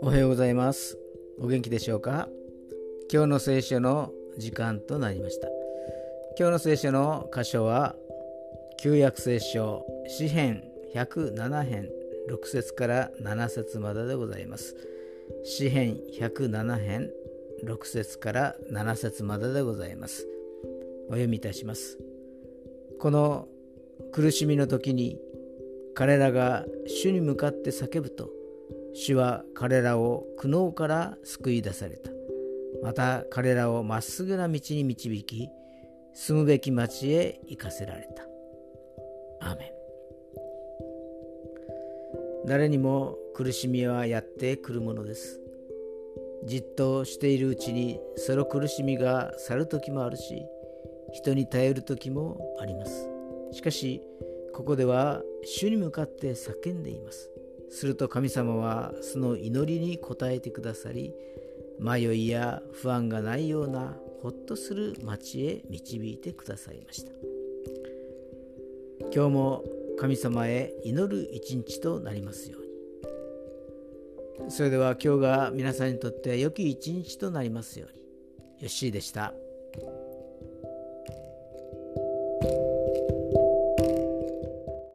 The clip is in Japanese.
おはようございます。お元気でしょうか？今日の聖書の時間となりました。今日の聖書の箇所は旧約聖書詩編107編6節から7節まででございます。詩編107編6節から7節まででございます。お読みいたします。この苦しみの時に彼らが主に向かって叫ぶと主は彼らを苦悩から救い出された。また彼らをまっすぐな道に導き、住むべき町へ行かせられた。アーメン。誰にも苦しみはやってくるものです。じっとしているうちにその苦しみが去る時もあるし、人に頼る時もあります。しかし、ここでは主に向かって叫んでいます。すると神様はその祈りに応えてくださり迷いや不安がないようなほっとする町へ導いてくださいました今日も神様へ祈る一日となりますようにそれでは今日が皆さんにとって良き一日となりますようによッしーでした。